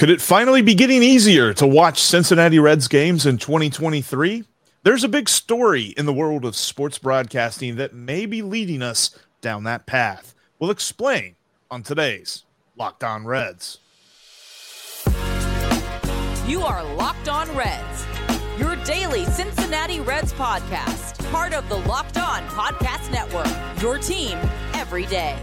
Could it finally be getting easier to watch Cincinnati Reds games in 2023? There's a big story in the world of sports broadcasting that may be leading us down that path. We'll explain on today's Locked On Reds. You are Locked On Reds, your daily Cincinnati Reds podcast, part of the Locked On Podcast Network, your team every day.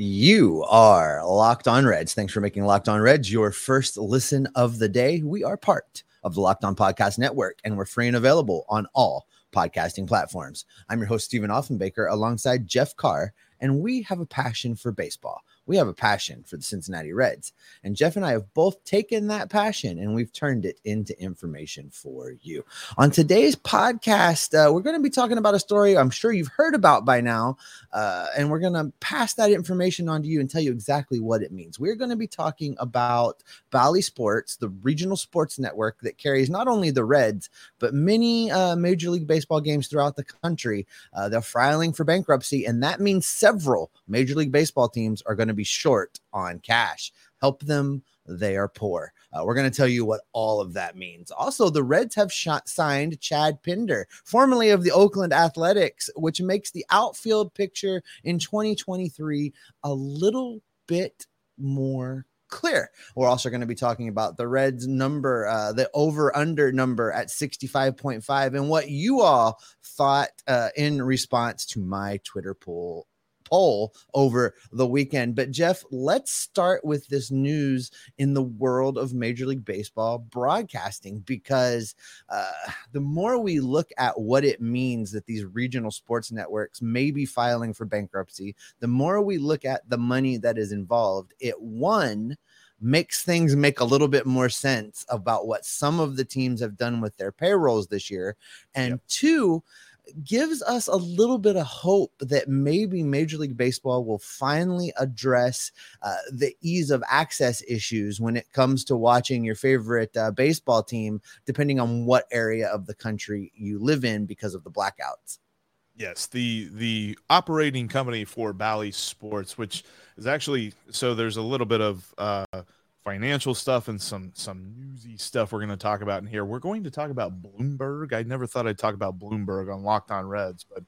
You are Locked On Reds. Thanks for making Locked On Reds your first listen of the day. We are part of the Locked On Podcast Network, and we're free and available on all podcasting platforms. I'm your host, Stephen Offenbaker, alongside Jeff Carr, and we have a passion for baseball we have a passion for the Cincinnati Reds. And Jeff and I have both taken that passion and we've turned it into information for you. On today's podcast, uh, we're going to be talking about a story I'm sure you've heard about by now. Uh, and we're going to pass that information on to you and tell you exactly what it means. We're going to be talking about Bally Sports, the regional sports network that carries not only the Reds, but many uh, Major League Baseball games throughout the country. Uh, they're filing for bankruptcy, and that means several Major League Baseball teams are going to be short on cash. Help them, they are poor. Uh, we're going to tell you what all of that means. Also, the Reds have shot, signed Chad Pinder, formerly of the Oakland Athletics, which makes the outfield picture in 2023 a little bit more clear. We're also going to be talking about the Reds number, uh, the over under number at 65.5, and what you all thought uh, in response to my Twitter poll poll over the weekend. But Jeff, let's start with this news in the world of Major League Baseball broadcasting because uh, the more we look at what it means that these regional sports networks may be filing for bankruptcy, the more we look at the money that is involved, it one makes things make a little bit more sense about what some of the teams have done with their payrolls this year. And yep. two, gives us a little bit of hope that maybe Major League Baseball will finally address uh, the ease of access issues when it comes to watching your favorite uh, baseball team, depending on what area of the country you live in because of the blackouts. Yes, the the operating company for Bally Sports, which is actually so there's a little bit of uh, financial stuff and some some newsy stuff we're going to talk about in here. We're going to talk about Bloomberg. I never thought I'd talk about Bloomberg on Locked On Reds, but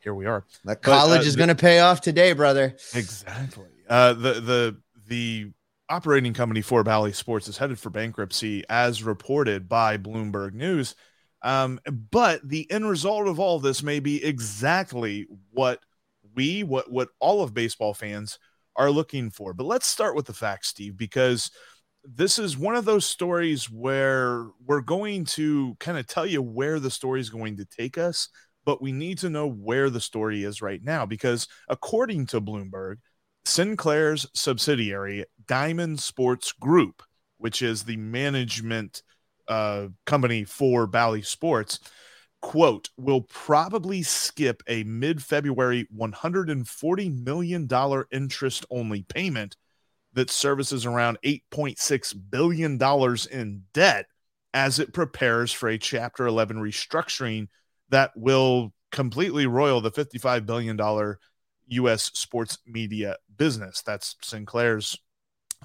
here we are. The college but, uh, is going to pay off today, brother. Exactly. Uh, the the the operating company for Bally Sports is headed for bankruptcy, as reported by Bloomberg News. Um, but the end result of all this may be exactly what we, what what all of baseball fans are looking for. But let's start with the facts, Steve, because this is one of those stories where we're going to kind of tell you where the story is going to take us, but we need to know where the story is right now because according to Bloomberg, Sinclair's subsidiary, Diamond Sports Group, which is the management uh, company for Bally Sports, quote, will probably skip a mid February $140 million interest only payment that services around $8.6 billion in debt as it prepares for a Chapter 11 restructuring that will completely roil the $55 billion U.S. sports media business. That's Sinclair's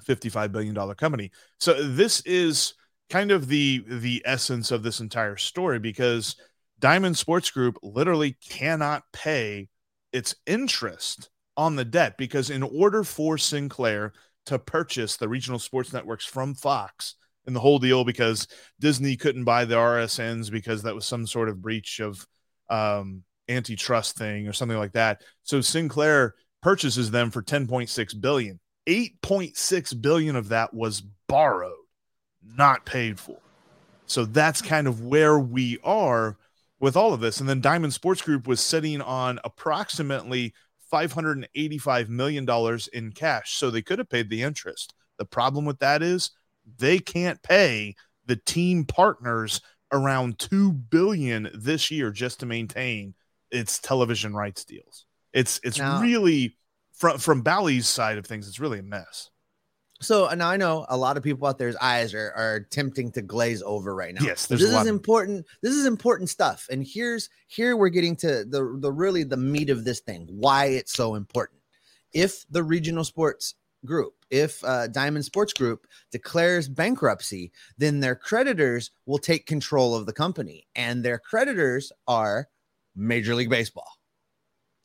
$55 billion company. So this is kind of the the essence of this entire story because – Diamond Sports Group literally cannot pay its interest on the debt because, in order for Sinclair to purchase the regional sports networks from Fox and the whole deal, because Disney couldn't buy the RSNs because that was some sort of breach of um, antitrust thing or something like that. So Sinclair purchases them for 10.6 billion. 8.6 billion of that was borrowed, not paid for. So that's kind of where we are with all of this. And then Diamond Sports Group was sitting on approximately $585 million in cash. So they could have paid the interest. The problem with that is they can't pay the team partners around 2 billion this year just to maintain its television rights deals. It's it's now, really from from Bally's side of things, it's really a mess. So, and I know a lot of people out there's eyes are, are tempting to glaze over right now. Yes, this is important. This is important stuff. And here's here we're getting to the the really the meat of this thing. Why it's so important. If the regional sports Group, if uh, Diamond Sports Group declares bankruptcy, then their creditors will take control of the company, and their creditors are Major League Baseball.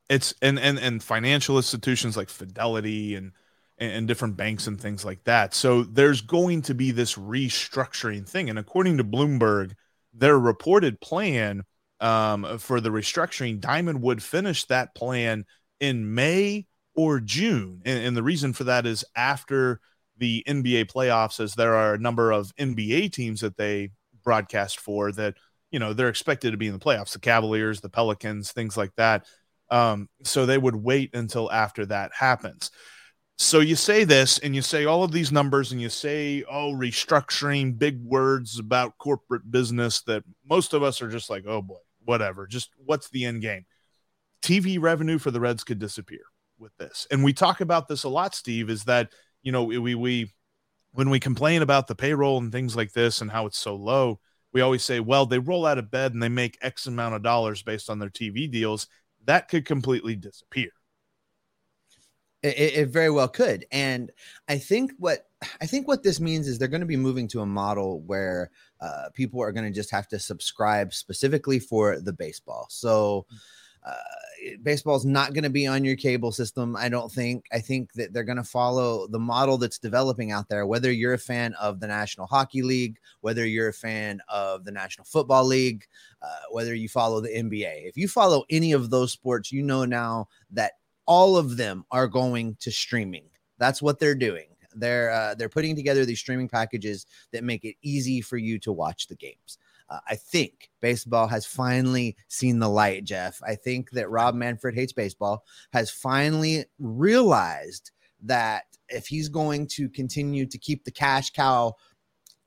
It's and and and financial institutions like Fidelity and and different banks and things like that. So there's going to be this restructuring thing, and according to Bloomberg, their reported plan um, for the restructuring, Diamond would finish that plan in May or June. And, and, the reason for that is after the NBA playoffs, as there are a number of NBA teams that they broadcast for that, you know, they're expected to be in the playoffs, the Cavaliers, the Pelicans, things like that. Um, so they would wait until after that happens. So you say this and you say all of these numbers and you say, oh, restructuring, big words about corporate business that most of us are just like, oh boy, whatever. Just what's the end game? TV revenue for the Reds could disappear with this. And we talk about this a lot, Steve, is that, you know, we, we, when we complain about the payroll and things like this and how it's so low, we always say, well, they roll out of bed and they make X amount of dollars based on their TV deals. That could completely disappear. It, it, very well could, and I think what I think what this means is they're going to be moving to a model where uh, people are going to just have to subscribe specifically for the baseball. So. Uh, baseball is not going to be on your cable system. I don't think. I think that they're going to follow the model that's developing out there. Whether you're a fan of the National Hockey League, whether you're a fan of the National Football League, uh, whether you follow the NBA, if you follow any of those sports, you know now that all of them are going to streaming. That's what they're doing. They're uh, they're putting together these streaming packages that make it easy for you to watch the games. Uh, I think baseball has finally seen the light, Jeff. I think that Rob Manfred hates baseball has finally realized that if he's going to continue to keep the cash cow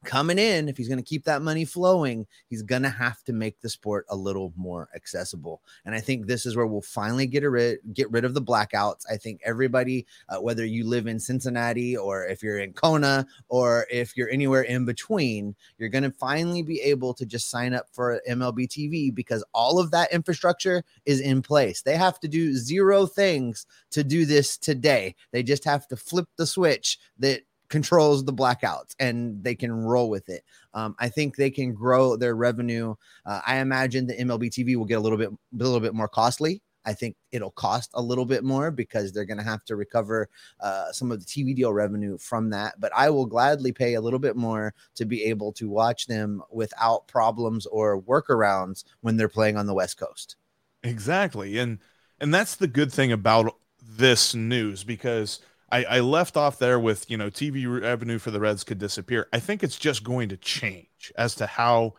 coming in, if he's going to keep that money flowing, he's going to have to make the sport a little more accessible. And I think this is where we'll finally get rid get rid of the blackouts. I think everybody, uh, whether you live in Cincinnati or if you're in Kona or if you're anywhere in between, you're going to finally be able to just sign up for MLB TV because all of that infrastructure is in place. They have to do zero things to do this today. They just have to flip the switch that controls the blackouts and they can roll with it. Um, I think they can grow their revenue. Uh, I imagine the MLB TV will get a little bit a little bit more costly. I think it'll cost a little bit more because they're going to have to recover uh, some of the TV deal revenue from that. But I will gladly pay a little bit more to be able to watch them without problems or workarounds when they're playing on the West Coast. Exactly, and and that's the good thing about this news because I, I left off there with you know TV revenue for the Reds could disappear. I think it's just going to change as to how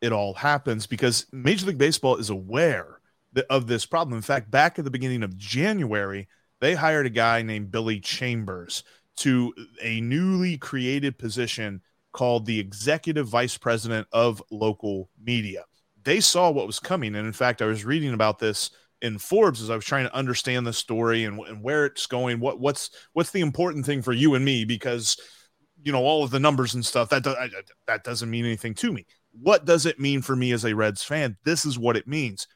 it all happens because Major League Baseball is aware of this problem. In fact, back at the beginning of January, they hired a guy named Billy Chambers to a newly created position called the Executive Vice President of Local Media. They saw what was coming. And in fact, I was reading about this in Forbes as I was trying to understand the story and, and where it's going. What what's what's the important thing for you and me because you know all of the numbers and stuff that do, I, that doesn't mean anything to me. What does it mean for me as a Reds fan? This is what it means.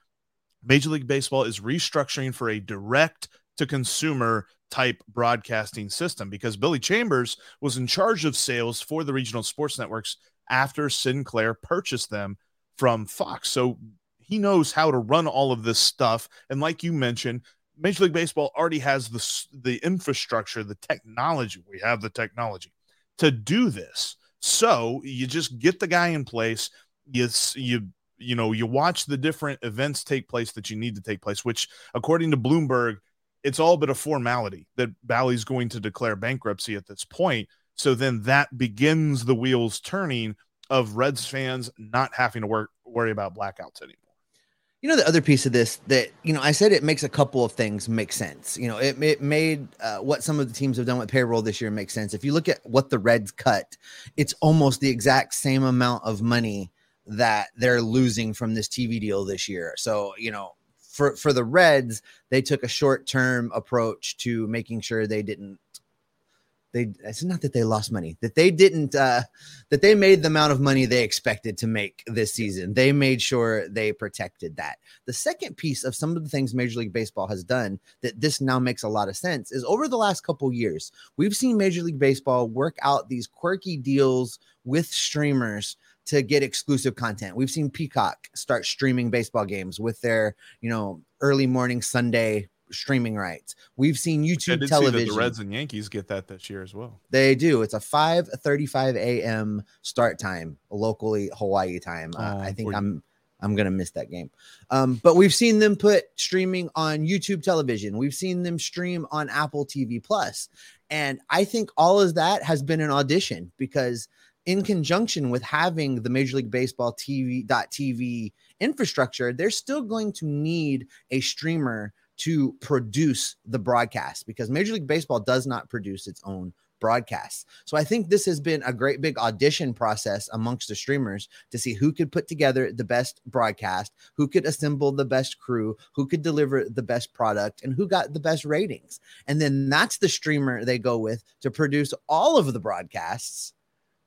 Major League Baseball is restructuring for a direct to consumer type broadcasting system because Billy Chambers was in charge of sales for the regional sports networks after Sinclair purchased them from Fox. So he knows how to run all of this stuff. And like you mentioned, Major League Baseball already has the the infrastructure, the technology. We have the technology to do this. So you just get the guy in place. You you you know you watch the different events take place that you need to take place. Which, according to Bloomberg, it's all but a formality that Bally's going to declare bankruptcy at this point. So then that begins the wheels turning of Reds fans not having to work worry about blackouts anymore you know the other piece of this that you know i said it makes a couple of things make sense. You know it, it made uh, what some of the teams have done with payroll this year make sense. If you look at what the reds cut it's almost the exact same amount of money that they're losing from this tv deal this year. So you know for for the reds they took a short term approach to making sure they didn't they it's not that they lost money that they didn't uh that they made the amount of money they expected to make this season. They made sure they protected that. The second piece of some of the things major league baseball has done that this now makes a lot of sense is over the last couple years we've seen major league baseball work out these quirky deals with streamers to get exclusive content. We've seen Peacock start streaming baseball games with their, you know, early morning Sunday streaming rights. We've seen YouTube television. the Reds and Yankees get that this year as well. They do. It's a 5:35 a.m. start time locally Hawaii time. Uh, oh, I think I'm I'm gonna miss that game. Um, but we've seen them put streaming on YouTube television. We've seen them stream on Apple TV Plus, and I think all of that has been an audition because in conjunction with having the Major League Baseball TV TV infrastructure, they're still going to need a streamer to produce the broadcast because Major League Baseball does not produce its own broadcasts. So I think this has been a great big audition process amongst the streamers to see who could put together the best broadcast, who could assemble the best crew, who could deliver the best product, and who got the best ratings. And then that's the streamer they go with to produce all of the broadcasts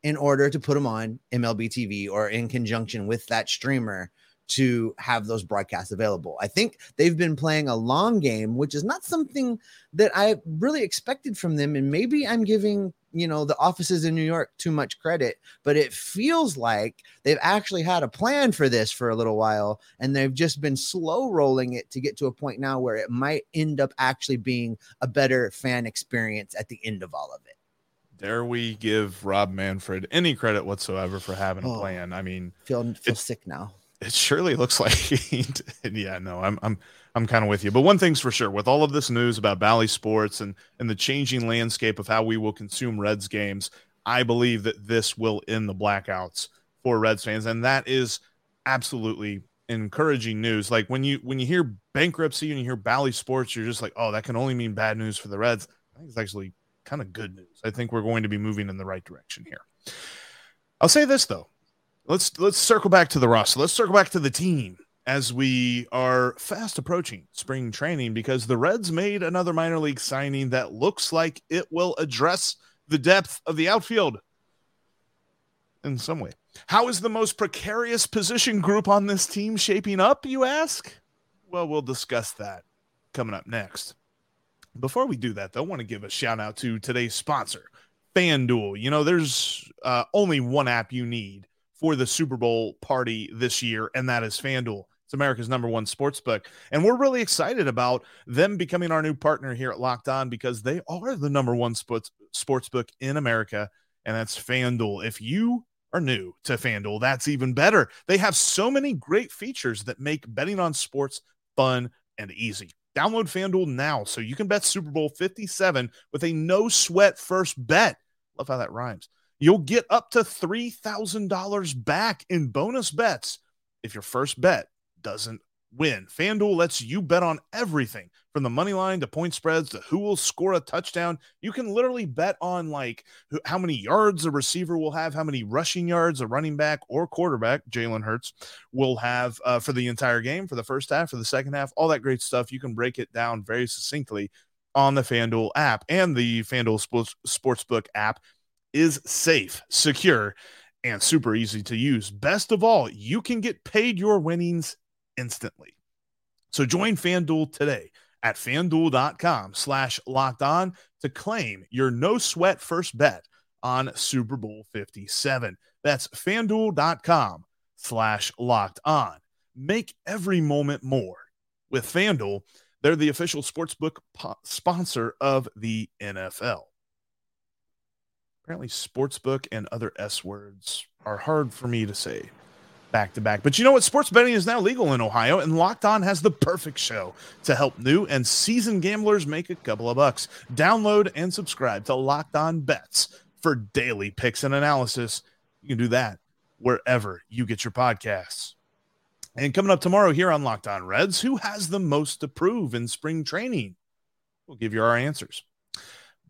in order to put them on MLB TV or in conjunction with that streamer to have those broadcasts available. I think they've been playing a long game, which is not something that I really expected from them. And maybe I'm giving, you know, the offices in New York too much credit, but it feels like they've actually had a plan for this for a little while and they've just been slow rolling it to get to a point now where it might end up actually being a better fan experience at the end of all of it. Dare we give Rob Manfred any credit whatsoever for having a oh, plan? I mean, feel feel sick now it surely looks like yeah no i'm i'm i'm kind of with you. But one thing's for sure with all of this news about bally sports and and the changing landscape of how we will consume reds games i believe that this will end the blackouts for reds fans and that is absolutely encouraging news. Like when you when you hear bankruptcy and you hear bally sports you're just like oh that can only mean bad news for the reds. I think it's actually kind of good news. I think we're going to be moving in the right direction here. I'll say this though let's let's circle back to the roster. Let's circle back to the team as we are fast approaching spring training because the Reds made another minor league signing that looks like it will address the depth of the outfield in some way. How is the most precarious position group on this team shaping up, you ask? Well, we'll discuss that coming up next. Before we do that, though, I want to give a shout out to today's sponsor, FanDuel. You know, there's uh, only one app you need for the Super Bowl party this year, and that is FanDuel. It's America's number one sports book. And we're really excited about them becoming our new partner here at Locked On because they are the number one sports sports book in America, and that's FanDuel. If you are new to FanDuel, that's even better. They have so many great features that make betting on sports fun and easy. Download FanDuel now so you can bet Super Bowl 57 with a no sweat first bet. Love how that rhymes. You'll get up to $3,000 back in bonus bets if your first bet doesn't win. FanDuel lets you bet on everything from the money line to point spreads to who will score a touchdown. You can literally bet on like how many yards a receiver will have, how many rushing yards a running back or quarterback, Jalen Hurts, will have uh, for the entire game, for the first half, for the second half, all that great stuff. You can break it down very succinctly on the FanDuel app and the FanDuel Sports Sportsbook app is safe, secure, and super easy to use. Best of all, you can get paid your winnings instantly. So join FanDuel today at fanduel.com slash locked on to claim your no sweat first bet on Super Bowl 57. That's fanduel.com slash locked on. Make every moment more. With FanDuel, they're the official sportsbook po- sponsor of the NFL. Apparently, sportsbook and other S words are hard for me to say back to back. But you know what? Sports betting is now legal in Ohio, and Locked On has the perfect show to help new and seasoned gamblers make a couple of bucks. Download and subscribe to Locked On Bets for daily picks and analysis. You can do that wherever you get your podcasts. And coming up tomorrow here on Locked On Reds, who has the most to prove in spring training? We'll give you our answers.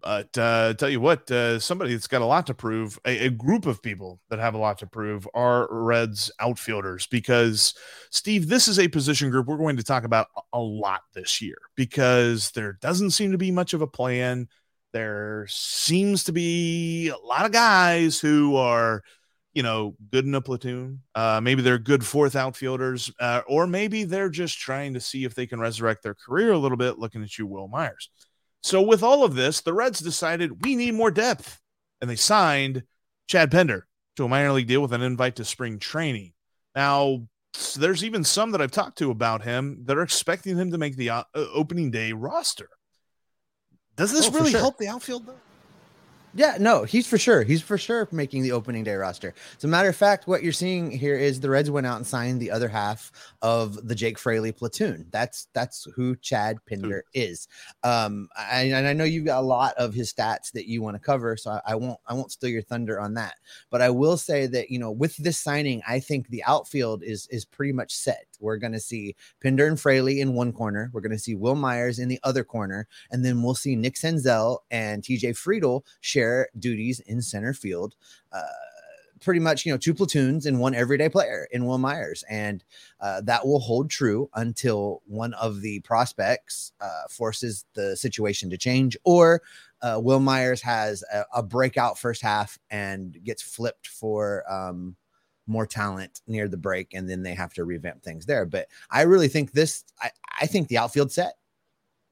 But uh, tell you what, uh, somebody that's got a lot to prove, a, a, group of people that have a lot to prove are Reds outfielders. Because, Steve, this is a position group we're going to talk about a lot this year because there doesn't seem to be much of a plan. There seems to be a lot of guys who are, you know, good in a platoon. Uh, maybe they're good fourth outfielders, uh, or maybe they're just trying to see if they can resurrect their career a little bit. Looking at you, Wil Myers. So with all of this, the Reds decided we need more depth, and they signed Chad Pinder to a minor league deal with an invite to spring training. Now, there's even some that I've talked to about him that are expecting him to make the uh, opening day roster. Does this oh, really sure. help the outfield though? Yeah, no, he's for sure. He's for sure making the opening day roster. As a matter of fact, what you're seeing here is the Reds went out and signed the other half of the Jake Fraley platoon. That's that's who Chad Pinder is. Um, I, and I know you've got a lot of his stats that you want to cover, so I, I won't I won't steal your thunder on that. But I will say that you know with this signing, I think the outfield is is pretty much set. We're going to see Pinder and Fraley in one corner. We're going to see Wil Myers in the other corner, and then we'll see Nick Senzel and TJ Friedl share duties in center field. Uh, pretty much, you know, two platoons and one everyday player in Wil Myers. And uh, that will hold true until one of the prospects uh, forces the situation to change or uh, Wil Myers has a, a, breakout first half and gets flipped for um, more talent near the break. And then they have to revamp things there. But I really think this, I, I think the outfield set.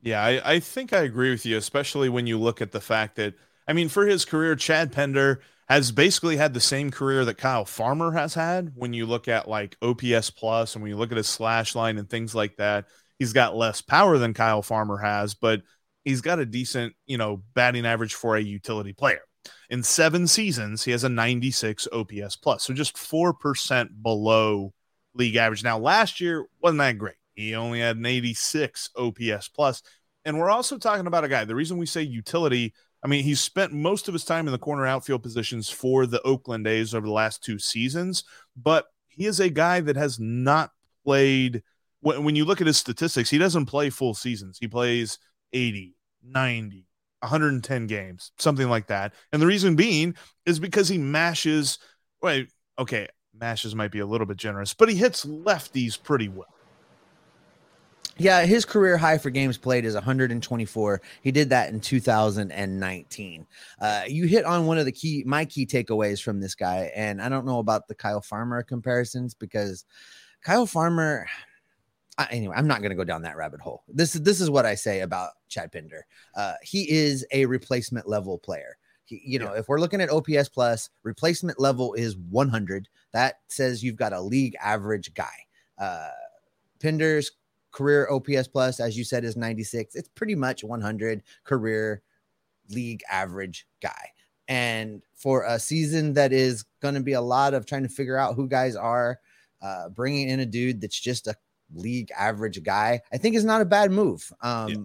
Yeah, I, I think I agree with you, especially when you look at the fact that – I mean, for his career, Chad Pinder has basically had the same career that Kyle Farmer has had. When you look at like OPS plus and when you look at his slash line and things like that, he's got less power than Kyle Farmer has, but he's got a decent, you know, batting average for a utility player. In seven seasons, he has a 96 OPS plus, so just 4% below league average. Now, last year wasn't that great. He only had an 86 OPS plus. And we're also talking about a guy. The reason we say utility I mean, he's spent most of his time in the corner outfield positions for the Oakland A's over the last two seasons, but he is a guy that has not played. When you look at his statistics, he doesn't play full seasons. He plays 80, 90, 110 games, something like that. And the reason being is because he mashes. Wait, okay, mashes might be a little bit generous, but he hits lefties pretty well. Yeah, his career high for games played is 124. He did that in 2019. Uh, you hit on one of the key, my key takeaways from this guy, and I don't know about the Kyle Farmer comparisons because Kyle Farmer. I, anyway, I'm not going to go down that rabbit hole. This is this is what I say about Chad Pinder. Uh, he is a replacement level player. He, you know, yeah. if we're looking at OPS plus, replacement level is 100. That says you've got a league average guy. Uh, Pinder's career OPS plus, as you said, is 96. It's pretty much 100 career league average guy. And for a season that is going to be a lot of trying to figure out who guys are, uh, bringing in a dude that's just a league average guy, I think is not a bad move. Um, yeah.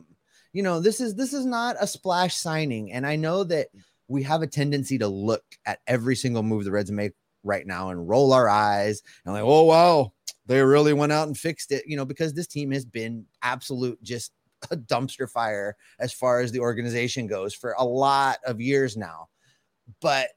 You know, this is this is not a splash signing, and I know that we have a tendency to look at every single move the Reds make right now and roll our eyes and like, oh wow, they really went out and fixed it, you know, because this team has been absolute just a dumpster fire as far as the organization goes for a lot of years now. But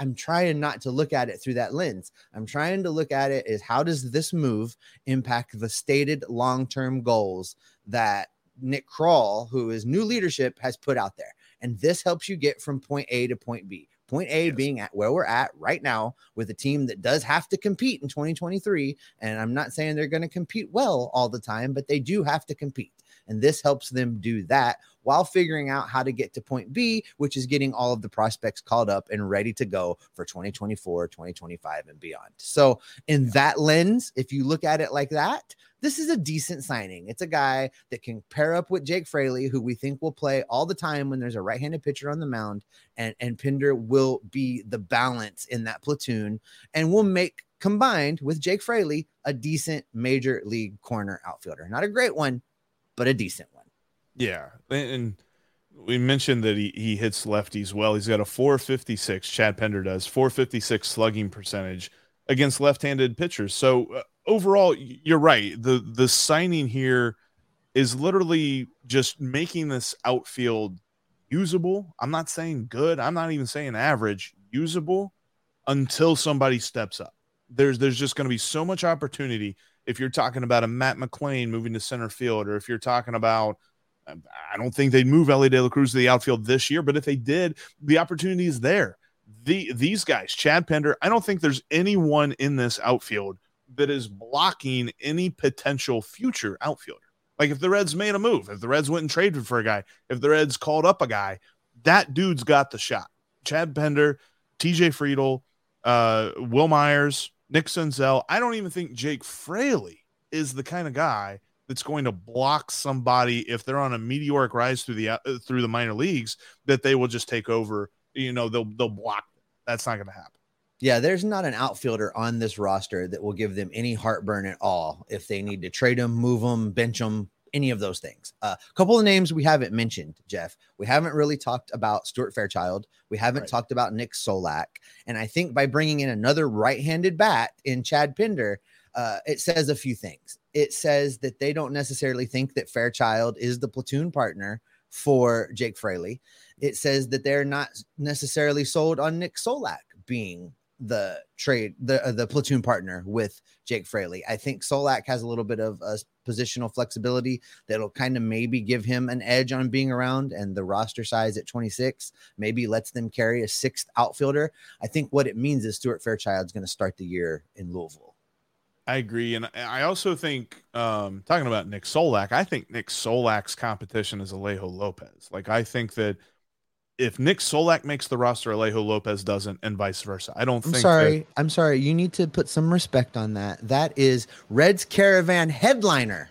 I'm trying not to look at it through that lens. I'm trying to look at it as how does this move impact the stated long-term goals that Nick Krall, who is new leadership, has put out there. And this helps you get from point A to point B. Point A yes. being at where we're at right now with a team that does have to compete in 2023. And I'm not saying they're going to compete well all the time, but they do have to compete. And this helps them do that while figuring out how to get to point B, which is getting all of the prospects called up and ready to go for 2024, 2025, and beyond. So, in that lens, if you look at it like that, this is a decent signing. It's a guy that can pair up with Jake Fraley, who we think will play all the time when there's a right-handed pitcher on the mound, and and Pinder will be the balance in that platoon, and will make combined with Jake Fraley a decent major league corner outfielder. Not a great one, but a decent one. Yeah, and we mentioned that he, he hits lefties well. He's got a 456. Chad Pinder does 456 slugging percentage against left-handed pitchers. So uh, overall, you're right. The the signing here is literally just making this outfield usable. I'm not saying good. I'm not even saying average. Usable until somebody steps up. There's there's just going to be so much opportunity if you're talking about a Matt McLain moving to center field, or if you're talking about I don't think they'd move Elly De La Cruz to the outfield this year, but if they did, the opportunity is there. The these guys, Chad Pinder, I don't think there's anyone in this outfield that is blocking any potential future outfielder. Like if the Reds made a move, if the Reds went and traded for a guy, if the Reds called up a guy, that dude's got the shot. Chad Pinder, TJ Friedl, uh, Wil Myers, Nick Senzel. I don't even think Jake Fraley is the kind of guy that's going to block somebody if they're on a meteoric rise through the uh, through the minor leagues that they will just take over. You know, they'll they'll block. Them. That's not going to happen. Yeah, there's not an outfielder on this roster that will give them any heartburn at all if they need to trade them, move them, bench them, any of those things. A uh, couple of names we haven't mentioned, Jeff. We haven't really talked about Stuart Fairchild. We haven't right. talked about Nick Solak. And I think by bringing in another right handed bat in Chad Pinder, uh, it says a few things. It says that they don't necessarily think that Fairchild is the platoon partner for Jake Fraley. It says that they're not necessarily sold on Nick Solak being the trade the uh, the platoon partner with Jake Fraley. I think Solak has a little bit of a positional flexibility that'll kind of maybe give him an edge on being around and the roster size at 26 maybe lets them carry a sixth outfielder. I think what it means is Stuart Fairchild's going to start the year in Louisville. I agree. And I also think, um, talking about Nick Solak, I think Nick Solak's competition is Alejo Lopez. Like, I think that if Nick Solak makes the roster, Alejo Lopez doesn't, and vice versa. I don't I'm think. Sorry, that- I'm sorry. You need to put some respect on that. That is Reds Caravan headliner,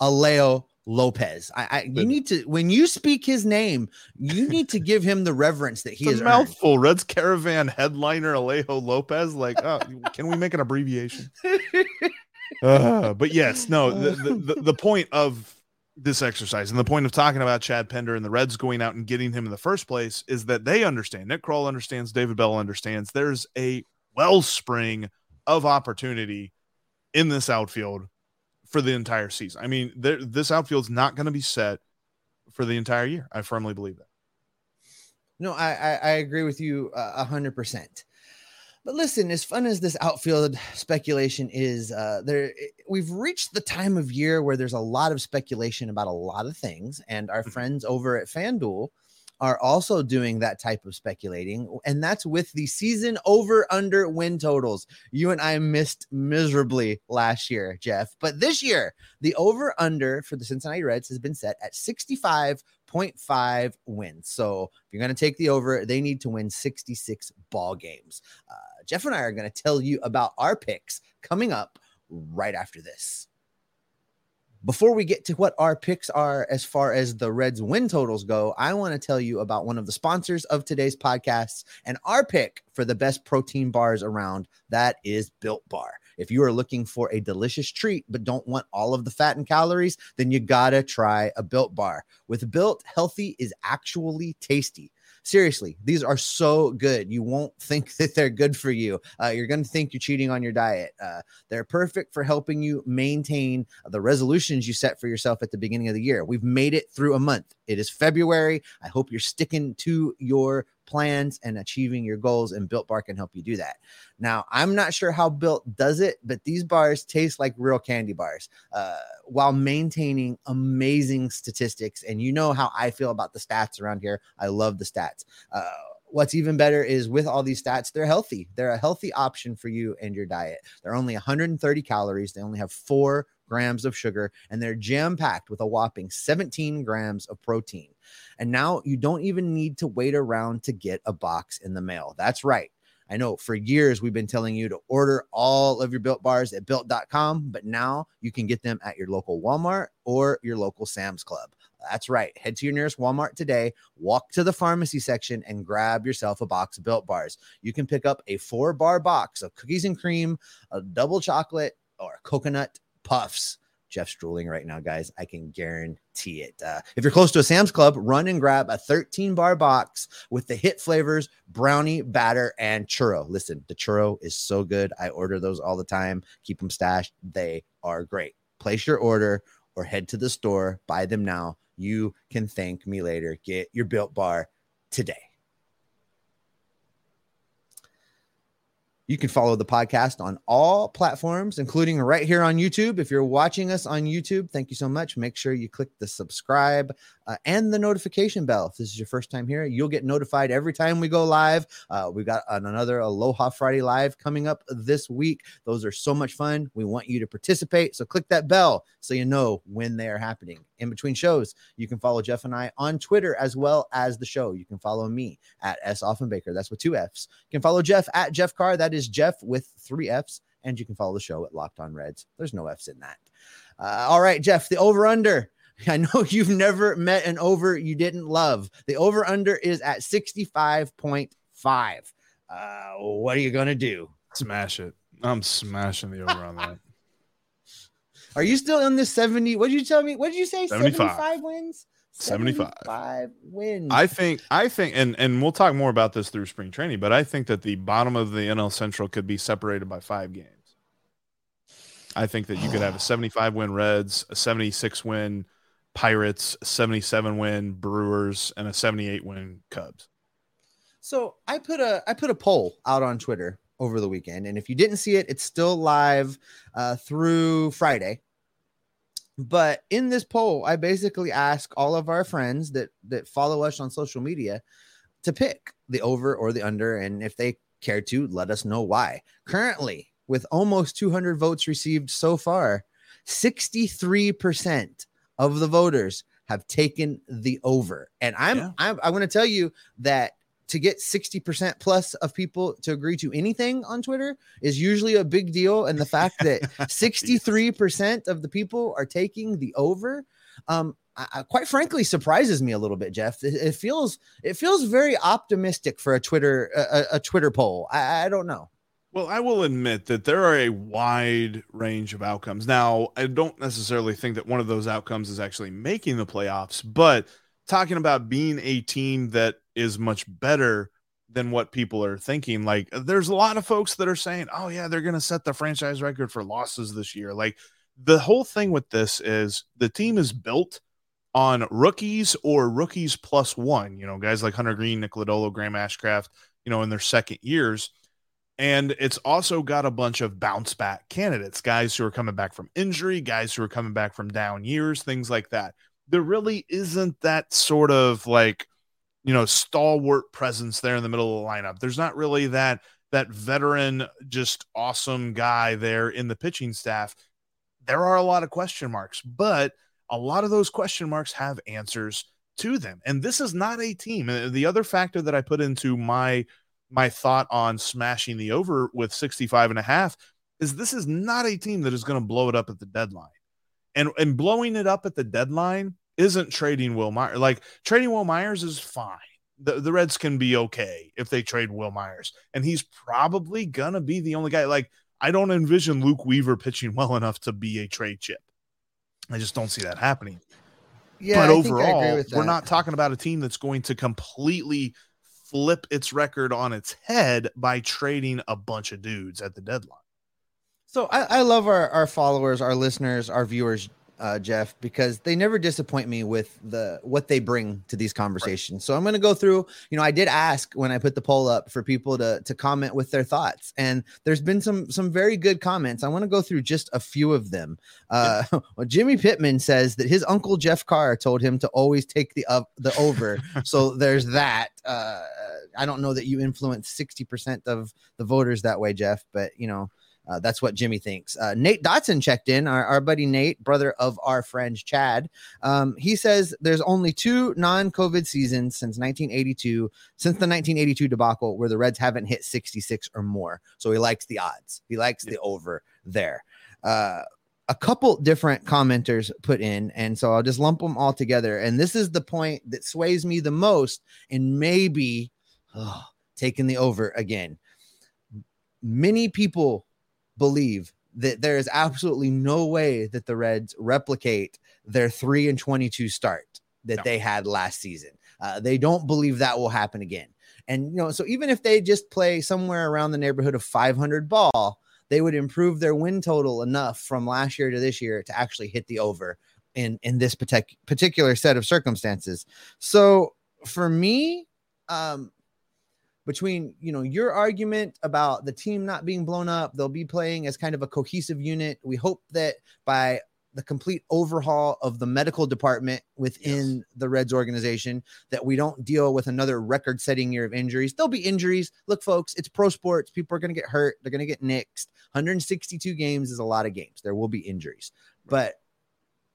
Alejo Lopez. I, I you need to when you speak his name, you need to give him the reverence that he it's is. mouthful. Earned. Reds Caravan headliner Alejo Lopez. Like, oh, can we make an abbreviation? Uh, but yes, no. The, the, the, point of this exercise. And the point of talking about Chad Pinder and the Reds going out and getting him in the first place is that they understand. Nick Krall understands. David Bell understands. There's a wellspring of opportunity in this outfield for the entire season. I mean, there, this outfield's not going to be set for the entire year. I firmly believe that. No, I I, I agree with you a hundred percent. But listen, as fun as this outfield speculation is, uh, there we've reached the time of year where there's a lot of speculation about a lot of things, and our mm-hmm. friends over at FanDuel are also doing that type of speculating, and that's with the season over under win totals. You and I missed miserably last year, Jeff, but this year the over under for the Cincinnati Reds has been set at 65.5 wins. So if you're going to take the over, they need to win 66 ball games. Uh, Jeff and I are going to tell you about our picks coming up right after this. Before we get to what our picks are as far as the Reds win totals go, I want to tell you about one of the sponsors of today's podcast and our pick for the best protein bars around. That is Built Bar. If you are looking for a delicious treat but don't want all of the fat and calories, then you gotta try a Built Bar. With Built, healthy is actually tasty. Seriously, these are so good. You won't think that they're good for you. Uh, you're going to think you're cheating on your diet. Uh, they're perfect for helping you maintain the resolutions you set for yourself at the beginning of the year. We've made it through a month. It is February. I hope you're sticking to your plans and achieving your goals, and Built Bar can help you do that. Now, I'm not sure how Built does it, but these bars taste like real candy bars uh, while maintaining amazing statistics. And you know how I feel about the stats around here. I love the stats. Uh, what's even better is with all these stats, they're healthy. They're a healthy option for you and your diet. They're only 130 calories. They only have four grams of sugar, and they're jam packed with a whopping 17 grams of protein. And now you don't even need to wait around to get a box in the mail. That's right. I know for years we've been telling you to order all of your built bars at built.com, but now you can get them at your local Walmart or your local Sam's Club. That's right. Head to your nearest Walmart today, walk to the pharmacy section, and grab yourself a box of built bars. You can pick up a four bar box of cookies and cream, a double chocolate, or coconut puffs. Jeff's drooling right now, guys. I can guarantee it. Uh, if you're close to a Sam's Club, run and grab a 13 bar box with the hit flavors brownie, batter, and churro. Listen, the churro is so good. I order those all the time, keep them stashed. They are great. Place your order or head to the store, buy them now. You can thank me later. Get your built bar today. You can follow the podcast on all platforms, including right here on YouTube. If you're watching us on YouTube, thank you so much. Make sure you click the subscribe uh, and the notification bell. If this is your first time here, you'll get notified every time we go live. Uh, we've got another Aloha Friday live coming up this week. Those are so much fun. We want you to participate. So click that bell so you know when they are happening. In between shows, you can follow Jeff and I on Twitter as well as the show. You can follow me at S. Offenbaker. That's with two F's. You can follow Jeff at Jeff Carr. That is Jeff with three F's. And you can follow the show at Locked On Reds. There's no F's in that. Uh, all right, Jeff, the over under. I know you've never met an over you didn't love. The over under is at 65.5. Uh, what are you going to do? Smash it. I'm smashing the over on that. Are you still in the 70? What did you tell me? What did you say? 75, 75 wins? 75. 75 wins. I think I think and and we'll talk more about this through spring training, but I think that the bottom of the NL Central could be separated by 5 games. I think that you could have a 75 win Reds, a 76 win Pirates, 77 win Brewers and a 78 win Cubs. So, I put a I put a poll out on Twitter over the weekend and if you didn't see it, it's still live uh, through Friday but in this poll, I basically ask all of our friends that that follow us on social media to pick the over or the under, and if they care to, let us know why. Currently, with almost 200 votes received so far, 63% of the voters have taken the over. And I'm yeah. I'm, I'm going to tell you that to get 60% plus of people to agree to anything on Twitter is usually a big deal. And the fact that 63% of the people are taking the over, um, I, quite frankly surprises me a little bit, Jeff. It, it feels it feels very optimistic for a Twitter a, a Twitter poll. I, I don't know. Well, I will admit that there are a wide range of outcomes. Now, I don't necessarily think that one of those outcomes is actually making the playoffs, but talking about being a team that is much better than what people are thinking. Like, there's a lot of folks that are saying, oh, yeah, they're going to set the franchise record for losses this year. Like, the whole thing with this is the team is built on rookies or rookies plus one, you know, guys like Hunter Greene, Nick Lodolo, Graham Ashcraft, you know, in their second years. And it's also got a bunch of bounce back candidates, guys who are coming back from injury, guys who are coming back from down years, things like that. There really isn't that sort of like, you know, stalwart presence there in the middle of the lineup. There's not really that that veteran, just awesome guy there in the pitching staff. There are a lot of question marks, but a lot of those question marks have answers to them. And this is not a team. The other factor that I put into my my thought on smashing the over with 65 and a half is this is not a team that is going to blow it up at the deadline. And and blowing it up at the deadline isn't trading Wil Myers. Like trading Wil Myers is fine. The, the Reds can be okay if they trade Wil Myers, and he's probably gonna be the only guy. Like I don't envision Luke Weaver pitching well enough to be a trade chip. I just don't see that happening. Yeah, but I overall, we're not talking about a team that's going to completely flip its record on its head by trading a bunch of dudes at the deadline. So I, I love our, our followers, our listeners, our viewers uh, Jeff, because they never disappoint me with the what they bring to these conversations. Right. So I'm going to go through. You know, I did ask when I put the poll up for people to to comment with their thoughts, and there's been some some very good comments. I want to go through just a few of them. Uh, well, Jimmy Pittman says that his uncle Jeff Carr told him to always take the up the over. so there's that. Uh, I don't know that you influence 60% of the voters that way, Jeff, but you know, uh, that's what Jimmy thinks. Uh, Nate Dotson checked in, our, our buddy Nate, brother of our friend Chad. Um, he says there's only two non COVID seasons since 1982, since the 1982 debacle, where the Reds haven't hit 66 or more. So he likes the odds, he likes the over there. Uh, a couple different commenters put in, and so I'll just lump them all together. And this is the point that sways me the most, and maybe oh, taking the over again. Many people believe that there is absolutely no way that the Reds replicate their 3 and 22 start that no. they had last season. Uh, they don't believe that will happen again. And, you know, so even if they just play somewhere around the neighborhood of 500 ball, they would improve their win total enough from last year to this year to actually hit the over in, in this partic- particular set of circumstances. So for me, um, between you know your argument about the team not being blown up, they'll be playing as kind of a cohesive unit. We hope that by the complete overhaul of the medical department within yes. the Reds organization that we don't deal with another record setting year of injuries. There'll be injuries. Look, folks, it's pro sports. People are going to get hurt. They're going to get nixed. 162 games is a lot of games. There will be injuries. But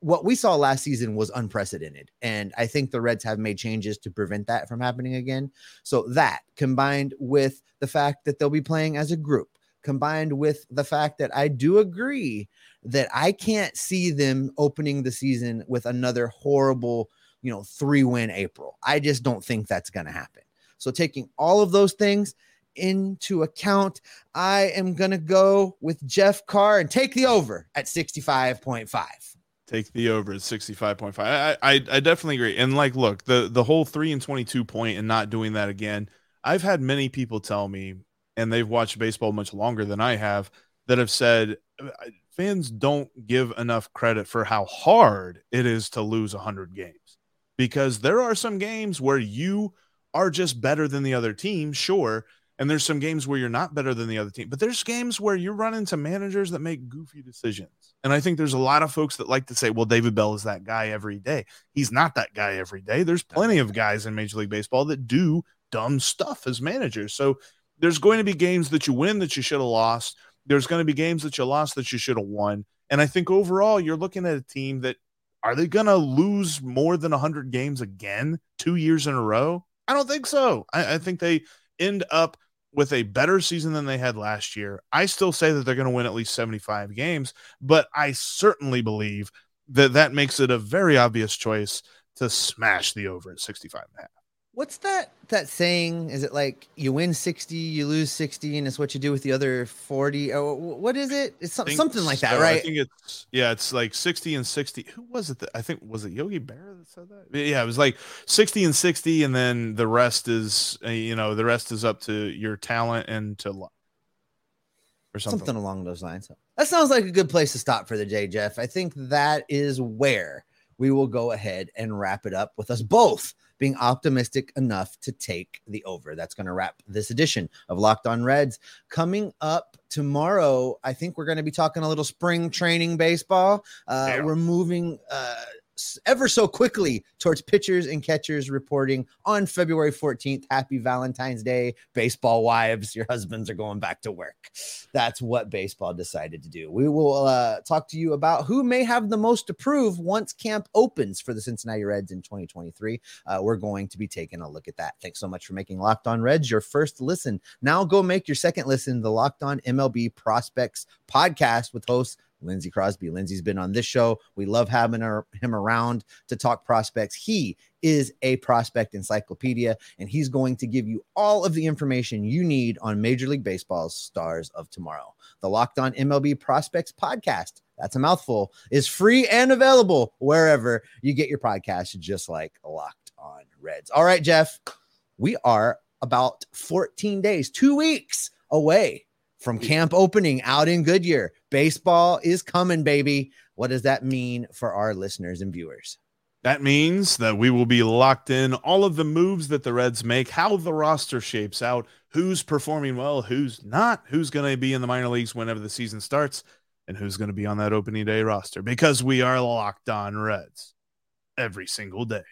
what we saw last season was unprecedented. And I think the Reds have made changes to prevent that from happening again. So that combined with the fact that they'll be playing as a group, combined with the fact that I do agree that I can't see them opening the season with another horrible, you know, three win April. I just don't think that's going to happen. So, taking all of those things into account, I am going to go with Jeff Carr and take the over at 65.5. Take the over at 65.5. I, I, I definitely agree. And like, look, the, the whole three and 22 point and not doing that again, I've had many people tell me, and they've watched baseball much longer than I have, that have said uh, fans don't give enough credit for how hard it is to lose 100 games because there are some games where you are just better than the other team, sure. And there's some games where you're not better than the other team, but there's games where you run into managers that make goofy decisions. And I think there's a lot of folks that like to say, well, David Bell is that guy every day. He's not that guy every day. There's plenty of guys in Major League Baseball that do dumb stuff as managers. So there's going to be games that you win that you should have lost there's going to be games that you lost that you should have won. And I think overall, you're looking at a team that are they going to lose more than 100 games again two years in a row? I don't think so. I, I think they end up with a better season than they had last year. I still say that they're going to win at least 75 games, but I certainly believe that that makes it a very obvious choice to smash the over at 65 and a half. What's that that saying? Is it like you win 60, you lose 60, and it's what you do with the other 40? Oh, what is it? It's something, something like that, right? I think it's yeah, it's like 60 and 60. Who was it that I think was it Yogi Bear that said that? Yeah, it was like 60 and 60, and then the rest is uh, you know, the rest is up to your talent and to luck. Or something. something along those lines. That sounds like a good place to stop for the day, Jeff. I think that is where we will go ahead and wrap it up with us both being optimistic enough to take the over. That's going to wrap this edition of Locked On Reds. Coming up tomorrow, I think we're going to be talking a little spring training baseball. Uh, yeah. We're moving. Uh, ever so quickly towards pitchers and catchers reporting on February 14th. Happy Valentine's Day, baseball wives. Your husbands are going back to work. That's what baseball decided to do. We will uh, talk to you about who may have the most to prove once camp opens for the Cincinnati Reds in 2023. Uh, we're going to be taking a look at that. Thanks so much for making Locked On Reds your first listen. Now go make your second listen, the Locked On MLB Prospects podcast with hosts Lindsey Crosby. Lindsey's been on this show. We love having her, him around to talk prospects. He is a prospect encyclopedia, and he's going to give you all of the information you need on Major League Baseball's stars of tomorrow. The Locked On MLB Prospects podcast, that's a mouthful, is free and available wherever you get your podcast, just like Locked On Reds. All right, Jeff, we are about 14 days, two weeks away from camp opening out in Goodyear. Baseball is coming, baby. What does that mean for our listeners and viewers? That means that we will be locked in all of the moves that the Reds make, how the roster shapes out, who's performing well, who's not, who's going to be in the minor leagues whenever the season starts, and who's going to be on that opening day roster because we are locked on Reds every single day.